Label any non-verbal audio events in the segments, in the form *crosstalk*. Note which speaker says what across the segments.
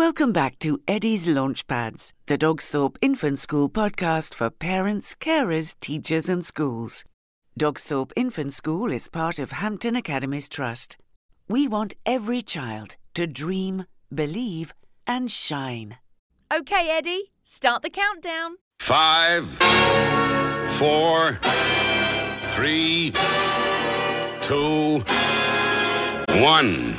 Speaker 1: Welcome back to Eddie's Launchpads, the Dogsthorpe Infant School podcast for parents, carers, teachers, and schools. Dogsthorpe Infant School is part of Hampton Academies Trust. We want every child to dream, believe, and shine.
Speaker 2: Okay, Eddie, start the countdown.
Speaker 3: Five, four, three, two, one.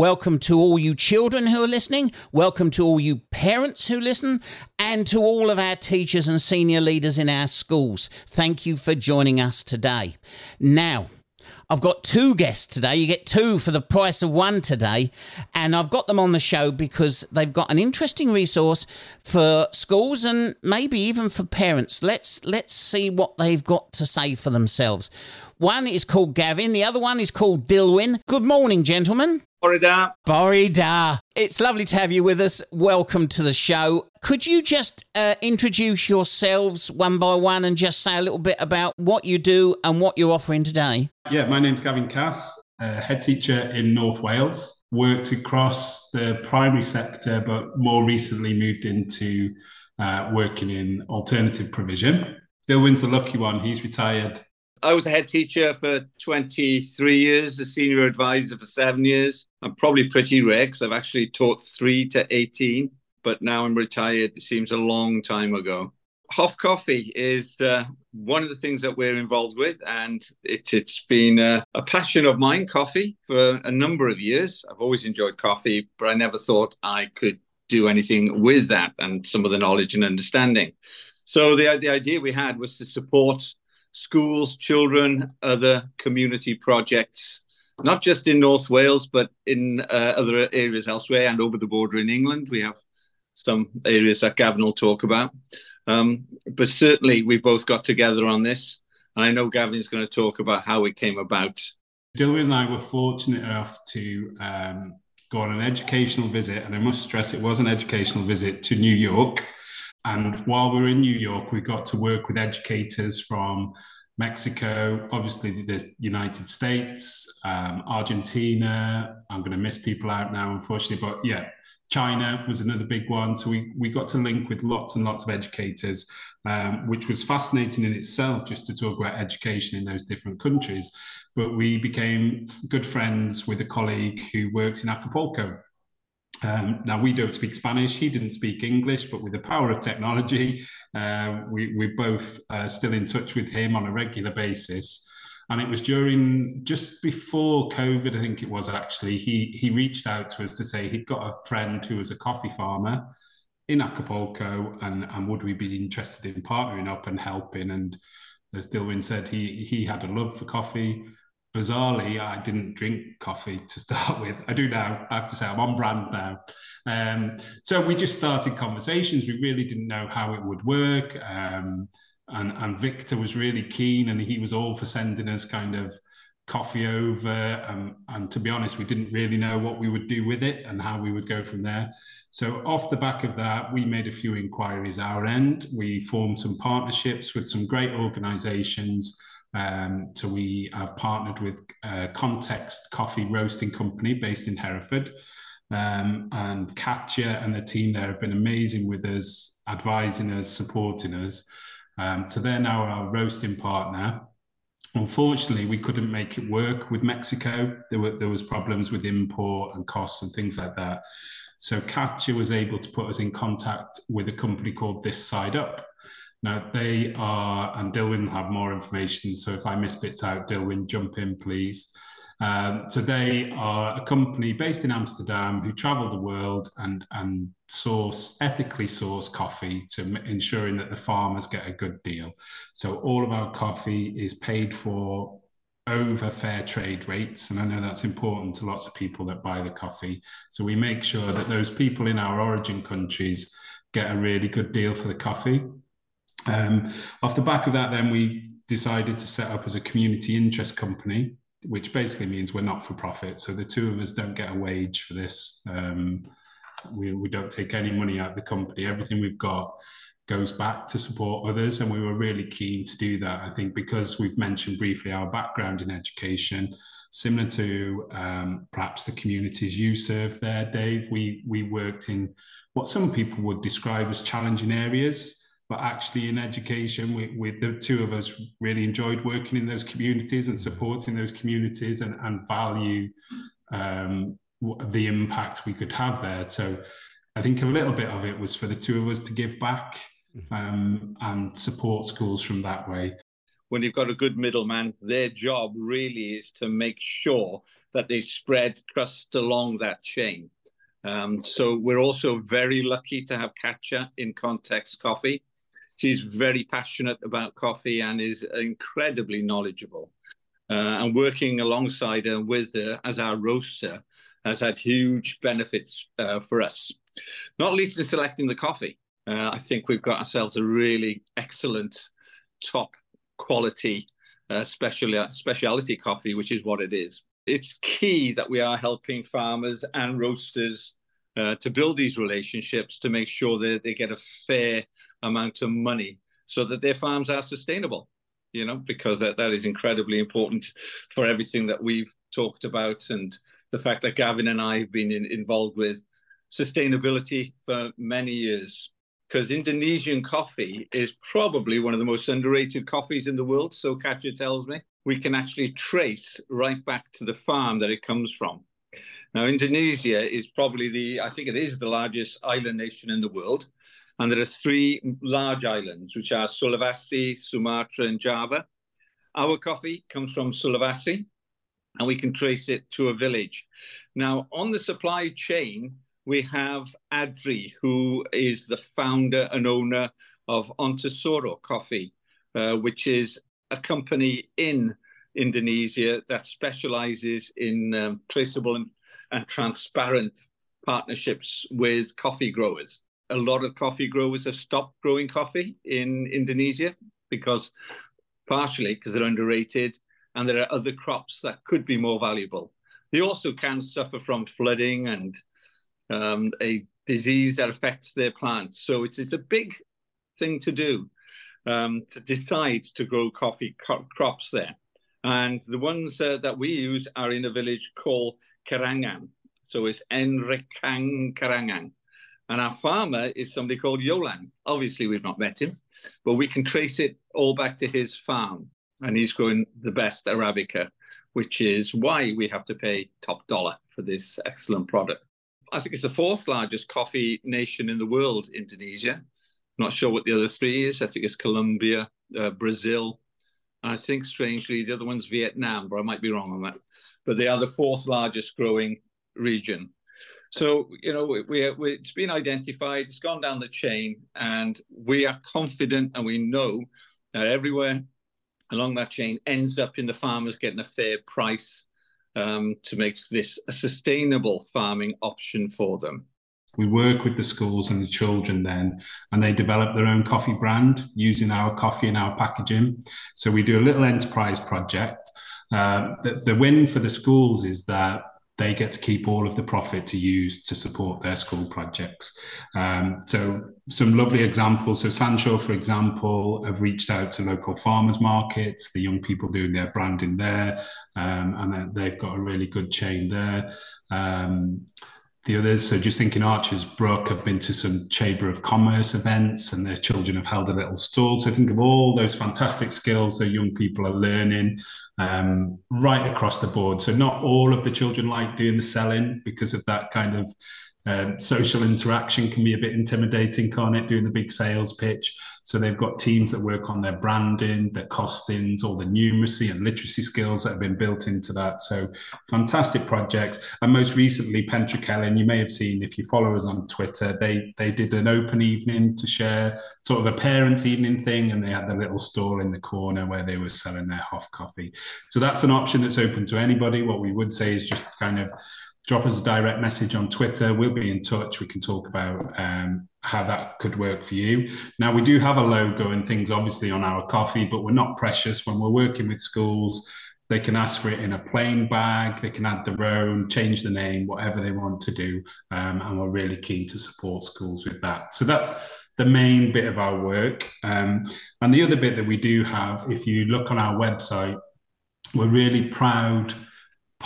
Speaker 4: Welcome to all you children who are listening. Welcome to all you parents who listen and to all of our teachers and senior leaders in our schools. Thank you for joining us today. Now, I've got two guests today. You get two for the price of one today. And I've got them on the show because they've got an interesting resource for schools and maybe even for parents. Let's let's see what they've got to say for themselves. One is called Gavin, the other one is called Dilwyn. Good morning, gentlemen.
Speaker 5: Borida.
Speaker 4: Borida. It's lovely to have you with us. Welcome to the show. Could you just uh, introduce yourselves one by one and just say a little bit about what you do and what you're offering today?
Speaker 6: Yeah, my name's Gavin Cass, head teacher in North Wales. Worked across the primary sector, but more recently moved into uh, working in alternative provision. Dilwyn's the lucky one. He's retired
Speaker 5: I was a head teacher for 23 years, a senior advisor for seven years. I'm probably pretty rare because I've actually taught three to 18, but now I'm retired. It seems a long time ago. Hoff Coffi is uh, one of the things that we're involved with, and it, has been a, a passion of mine, coffee, for a number of years. I've always enjoyed coffee, but I never thought I could do anything with that and some of the knowledge and understanding. So the, the idea we had was to support schools, children, other community projects, not just in North Wales, but in uh, other areas elsewhere and over the border in England. We have some areas that Gavin will talk about. Um, but certainly, we both got together on this. And I know Gavin is going to talk about how it came about.
Speaker 6: Dilwyn and I were fortunate enough to um, go on an educational visit, and I must stress it was an educational visit to New York and while we were in New York, we got to work with educators from Mexico, obviously the United States, um, Argentina. I'm going to miss people out now, unfortunately, but yeah, China was another big one. So we, we got to link with lots and lots of educators, um, which was fascinating in itself just to talk about education in those different countries. But we became good friends with a colleague who works in Acapulco. Um, now we don't speak Spanish. He didn't speak English, but with the power of technology, uh, we, we're both uh, still in touch with him on a regular basis. And it was during just before COVID, I think it was actually. He he reached out to us to say he'd got a friend who was a coffee farmer in Acapulco, and and would we be interested in partnering up and helping? And as Dilwyn said, he he had a love for coffee bizarrely, I didn't drink coffee to start with. I do now. I have to say, I'm on brand now. Um, so we just started conversations. We really didn't know how it would work. Um, and, and Victor was really keen and he was all for sending us kind of coffee over. Um, and to be honest, we didn't really know what we would do with it and how we would go from there. So, off the back of that, we made a few inquiries our end. We formed some partnerships with some great organizations um, so we have partnered with uh, Context Coffee Roasting Company based in Hereford. Um, and Katya and the team there have been amazing with us, advising us, supporting us. Um, so they're now our roasting partner. Unfortunately, we couldn't make it work with Mexico. There were there was problems with import and costs and things like that. So Katya was able to put us in contact with a company called This Side Up, now they are, and Dilwyn will have more information. So if I miss bits out, Dilwyn, jump in, please. Um, so they are a company based in Amsterdam who travel the world and and source ethically source coffee to ensuring that the farmers get a good deal. So all of our coffee is paid for over fair trade rates. And I know that's important to lots of people that buy the coffee. So we make sure that those people in our origin countries get a really good deal for the coffee. Um, off the back of that, then we decided to set up as a community interest company, which basically means we're not for profit. So the two of us don't get a wage for this. Um, we, we don't take any money out of the company. Everything we've got goes back to support others. And we were really keen to do that. I think because we've mentioned briefly our background in education, similar to um, perhaps the communities you serve there, Dave, we, we worked in what some people would describe as challenging areas. But actually, in education, we, we, the two of us really enjoyed working in those communities and supporting those communities and, and value um, the impact we could have there. So I think a little bit of it was for the two of us to give back mm-hmm. um, and support schools from that way.
Speaker 5: When you've got a good middleman, their job really is to make sure that they spread trust along that chain. Um, so we're also very lucky to have Katja in Context Coffee. She's very passionate about coffee and is incredibly knowledgeable. Uh, and working alongside her with her as our roaster has had huge benefits uh, for us, not least in selecting the coffee. Uh, I think we've got ourselves a really excellent, top quality uh, special, specialty coffee, which is what it is. It's key that we are helping farmers and roasters uh, to build these relationships to make sure that they get a fair amount of money so that their farms are sustainable you know because that, that is incredibly important for everything that we've talked about and the fact that Gavin and I have been in, involved with sustainability for many years. Because Indonesian coffee is probably one of the most underrated coffees in the world, so Katja tells me. We can actually trace right back to the farm that it comes from. Now, Indonesia is probably the, I think it is the largest island nation in the world. And there are three large islands, which are Sulawesi, Sumatra, and Java. Our coffee comes from Sulawesi, and we can trace it to a village. Now, on the supply chain, we have Adri, who is the founder and owner of Ontosoro Coffee, uh, which is a company in Indonesia that specializes in um, traceable and, and transparent partnerships with coffee growers. A lot of coffee growers have stopped growing coffee in Indonesia because partially because they're underrated and there are other crops that could be more valuable. They also can suffer from flooding and um, a disease that affects their plants. So it's, it's a big thing to do um, to decide to grow coffee co- crops there. And the ones uh, that we use are in a village called Karangan. So it's Enrekang Karangan. And our farmer is somebody called Yolan. Obviously, we've not met him, but we can trace it all back to his farm and he's growing the best Arabica, which is why we have to pay top dollar for this excellent product. I think it's the fourth largest coffee nation in the world, Indonesia. Not sure what the other three is. I think it's Colombia, uh, Brazil, and I think strangely the other one's Vietnam, but I might be wrong on that. But they are the fourth largest growing region. So you know we, we, we, it's been identified, it's gone down the chain, and we are confident and we know that everywhere along that chain ends up in the farmers getting a fair price um, to make this a sustainable farming option for them.
Speaker 6: We work with the schools and the children then, and they develop their own coffee brand using our coffee and our packaging. So we do a little enterprise project. Uh, the, the win for the schools is that they get to keep all of the profit to use to support their school projects. Um, so some lovely examples. So Sancho, for example, have reached out to local farmers markets, the young people doing their branding there, um, and they've got a really good chain there. Um, the others, so just thinking Archers Brook have been to some Chamber of Commerce events and their children have held a little stall. So think of all those fantastic skills that young people are learning um, right across the board. So not all of the children like doing the selling because of that kind of uh, social interaction can be a bit intimidating, can't it? Doing the big sales pitch. So they've got teams that work on their branding, their costings, all the numeracy and literacy skills that have been built into that. So fantastic projects. And most recently, Pentre you may have seen if you follow us on Twitter, they they did an open evening to share sort of a parents' evening thing, and they had the little stall in the corner where they were selling their Hoff Coffi. So that's an option that's open to anybody. What we would say is just kind of drop us a direct message on Twitter. We'll be in touch. We can talk about um, how that could work for you. Now, we do have a logo and things obviously on our coffee, but we're not precious when we're working with schools. They can ask for it in a plain bag, they can add their own, change the name, whatever they want to do. Um, and we're really keen to support schools with that. So that's the main bit of our work. Um, and the other bit that we do have, if you look on our website, we're really proud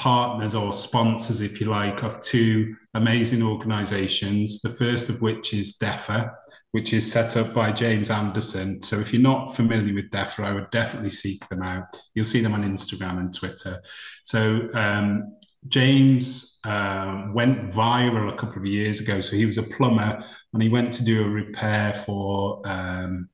Speaker 6: partners or sponsors, if you like, of two amazing organisations. The first of which is DEFA, which is set up by James Anderson. So if you're not familiar with DEFA, I would definitely seek them out. You'll see them on Instagram and Twitter. So um, James uh, went viral a couple of years ago. So he was a plumber and he went to do a repair for. Um,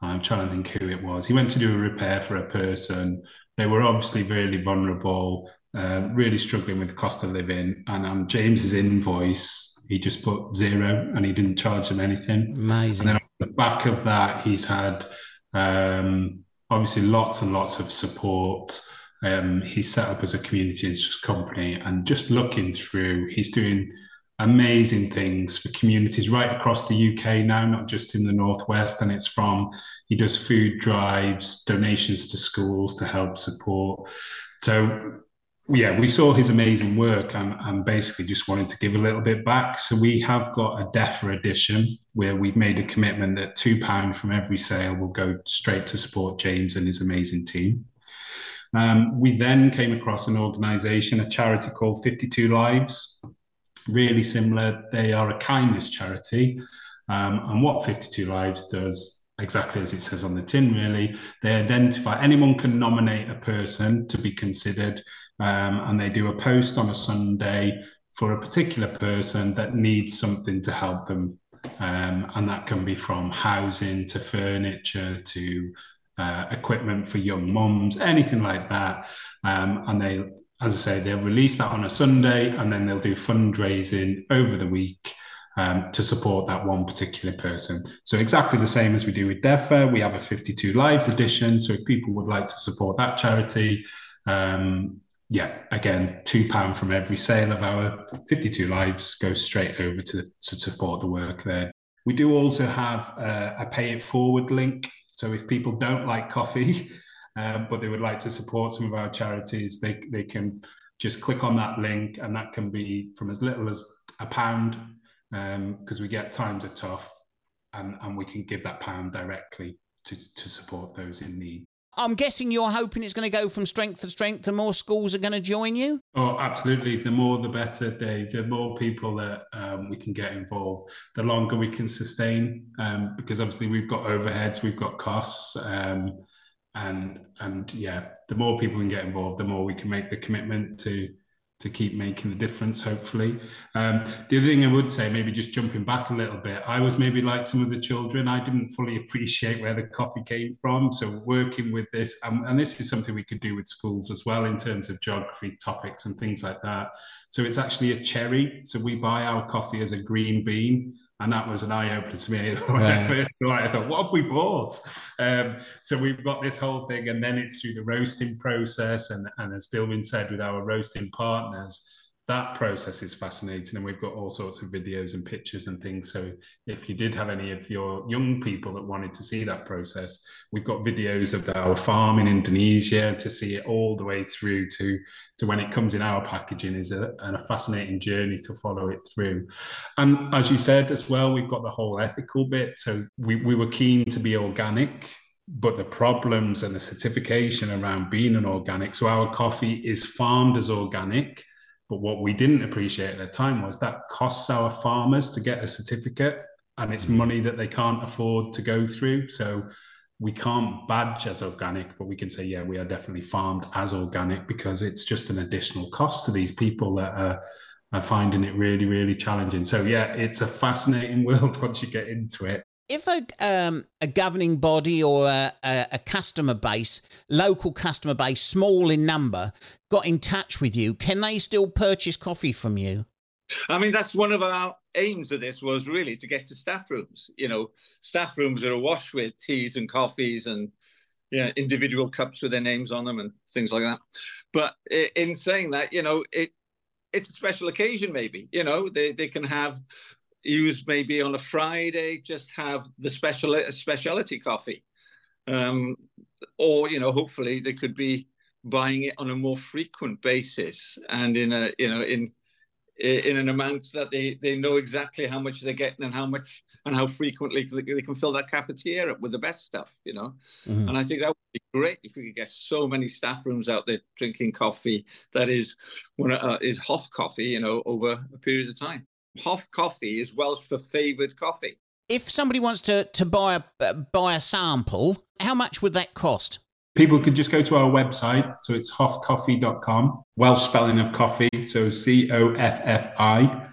Speaker 6: I'm trying to think who it was. He went to do a repair for a person. They were obviously really vulnerable uh, really struggling with the cost of living. And um, James's invoice, he just put zero and he didn't charge them anything.
Speaker 4: Amazing.
Speaker 6: And then on the back of that, he's had um, obviously lots and lots of support. Um, he's set up as a community interest company and just looking through, he's doing amazing things for communities right across the UK now, not just in the Northwest. And it's from, he does food drives, donations to schools to help support. So yeah, we saw his amazing work and, and, basically just wanted to give a little bit back. So we have got a DEFA edition where we've made a commitment that £2 from every sale will go straight to support James and his amazing team. Um, we then came across an organisation, a charity called 52 Lives, really similar. They are a kindness charity. Um, and what 52 Lives does, exactly as it says on the tin, really, they identify anyone can nominate a person to be considered um, and they do a post on a Sunday for a particular person that needs something to help them. Um, and that can be from housing to furniture to uh, equipment for young mums, anything like that. Um, and they, as I say, they'll release that on a Sunday and then they'll do fundraising over the week. Um, to support that one particular person. So, exactly the same as we do with DEFA, we have a 52 Lives edition. So, if people would like to support that charity, um, yeah, again, two pound from every sale of our 52 lives goes straight over to, to support the work there. We do also have a, a pay it forward link. So if people don't like coffee, uh, *laughs* but they would like to support some of our charities, they, they can just click on that link and that can be from as little as a pound because um, we get times are tough and, and we can give that pound directly to, to support those in need.
Speaker 4: I'm guessing you're hoping it's going to go from strength to strength. The more schools are going to join you.
Speaker 6: Oh, absolutely. The more, the better, Dave. The more people that um, we can get involved, the longer we can sustain. Um, because obviously we've got overheads, we've got costs, um, and and yeah, the more people can get involved, the more we can make the commitment to to keep making the difference, hopefully. Um, the other thing I would say, maybe just jumping back a little bit, I was maybe like some of the children, I didn't fully *laughs* appreciate where the coffee came from. So, working with this, um, and this is something we could do with schools as well in terms of geography topics and things like that. So, it's actually a cherry. So, we buy our coffee as a green bean and that was an eye opener to me *laughs* when right. I first saw it. I thought, what have we bought? Um, so we've got this whole thing, and then it's through the roasting process, and, and as Dilwyn said, with our roasting partners, that process is fascinating and we've got all sorts of videos and pictures and things. So if you did have any of your young people that wanted to see that process we've got videos of our farm in indonesia to see it all the way through to to when it comes in our packaging is a, a fascinating journey to follow it through. And as you said as well we've got the whole ethical bit. So we, we were keen to be organic but the problems and the certification around being an organic so our coffee is farmed as organic but what we didn't appreciate at the time was that costs our farmers to get a certificate and it's money that they can't afford to go through. So we can't badge as organic, but we can say, yeah, we are definitely farmed as organic because it's just an additional cost to these people that are, are finding it really, really challenging. So, yeah, it's a fascinating *laughs* world once you get into it.
Speaker 4: If a um, a governing body or a, a, a, customer base, local customer base, small in number, got in touch with you, can they still purchase coffee from you?
Speaker 5: I mean, that's one of our aims of this was really to get to staff rooms. You know, staff rooms are awash with teas and coffees and you know, individual cups with their names on them and things like that. But in saying that, you know, it it's a special occasion. Maybe you know they they can have use maybe on a Friday, just have the special specialty coffee, um, or you know, hopefully they could be buying it on a more frequent basis and in a you know in in an amount that they they know exactly how much they're getting and how much and how frequently they can fill that cafetiere up with the best stuff you know? Mm-hmm. and i think that would be great if we could get so many staff rooms out there drinking coffee that is when uh, is Hoff Coffi you know over a period of time Hoff Coffi is Welsh for favoured coffee.
Speaker 4: If somebody wants to to buy a uh, buy a sample, how much would that cost?
Speaker 6: People could just go to our website. So it's hoffcoffi.com, Welsh spelling of coffee. So C O F F I.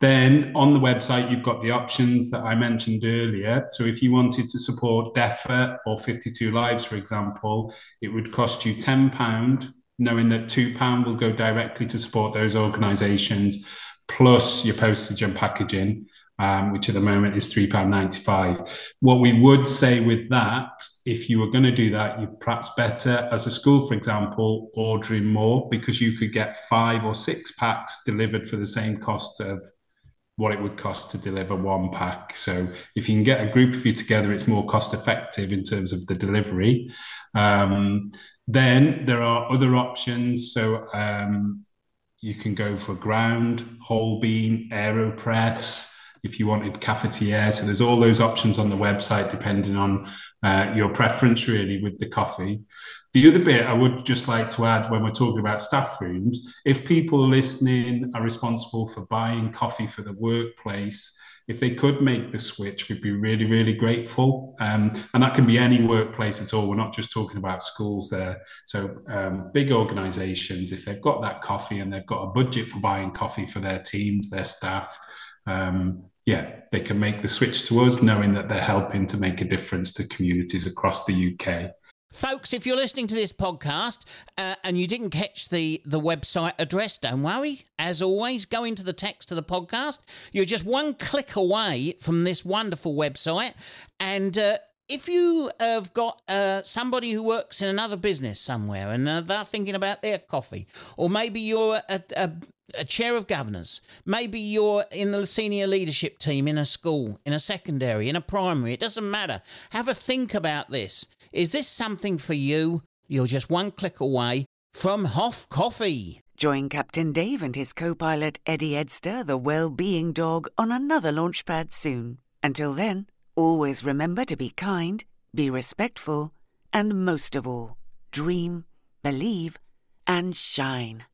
Speaker 6: Then on the website, you've got the options that I mentioned earlier. So if you wanted to support DEFA or 52 Lives, for example, it would cost you £10, knowing that £2 will go directly to support those organisations plus your postage and packaging, um, which at the moment is £3.95. What we would say with that, if you were going to do that, you're perhaps better as a school, for example, ordering more because you could get five or six packs delivered for the same cost of what it would cost to deliver one pack. So if you can get a group of you together, it's more cost effective in terms of the delivery. Um, then there are other options. So um, you can go for ground, whole bean, aeropress. If you wanted cafetiere, so there's all those options on the website depending on uh, your preference, really, with the coffee. The other bit I would just like to add when we're talking about staff rooms, if people listening are responsible for buying coffee for the workplace, if they could make the switch, we'd be really, really grateful. Um, and that can be any workplace at all. We're not just talking about schools there. So um, big organisations, if they've got that coffee and they've got a budget for buying coffee for their teams, their staff, um, yeah, they can make the switch to us, knowing that they're helping to make a difference to communities across the UK.
Speaker 4: Folks, if you're listening to this podcast uh, and you didn't catch the, the website address, don't worry. As always, go into the text of the podcast. You're just one click away from this wonderful website. And uh, if you have got uh, somebody who works in another business somewhere and uh, they're thinking about their coffee, or maybe you're a, a, a chair of governors, maybe you're in the senior leadership team in a school, in a secondary, in a primary, it doesn't matter. Have a think about this is this something for you? You're just one click away from Hoff Coffi.
Speaker 1: Join Captain Dave and his co pilot Eddie Edster, the well being dog, on another launchpad soon. Until then, always remember to be kind, be respectful, and most of all, dream, believe, and shine.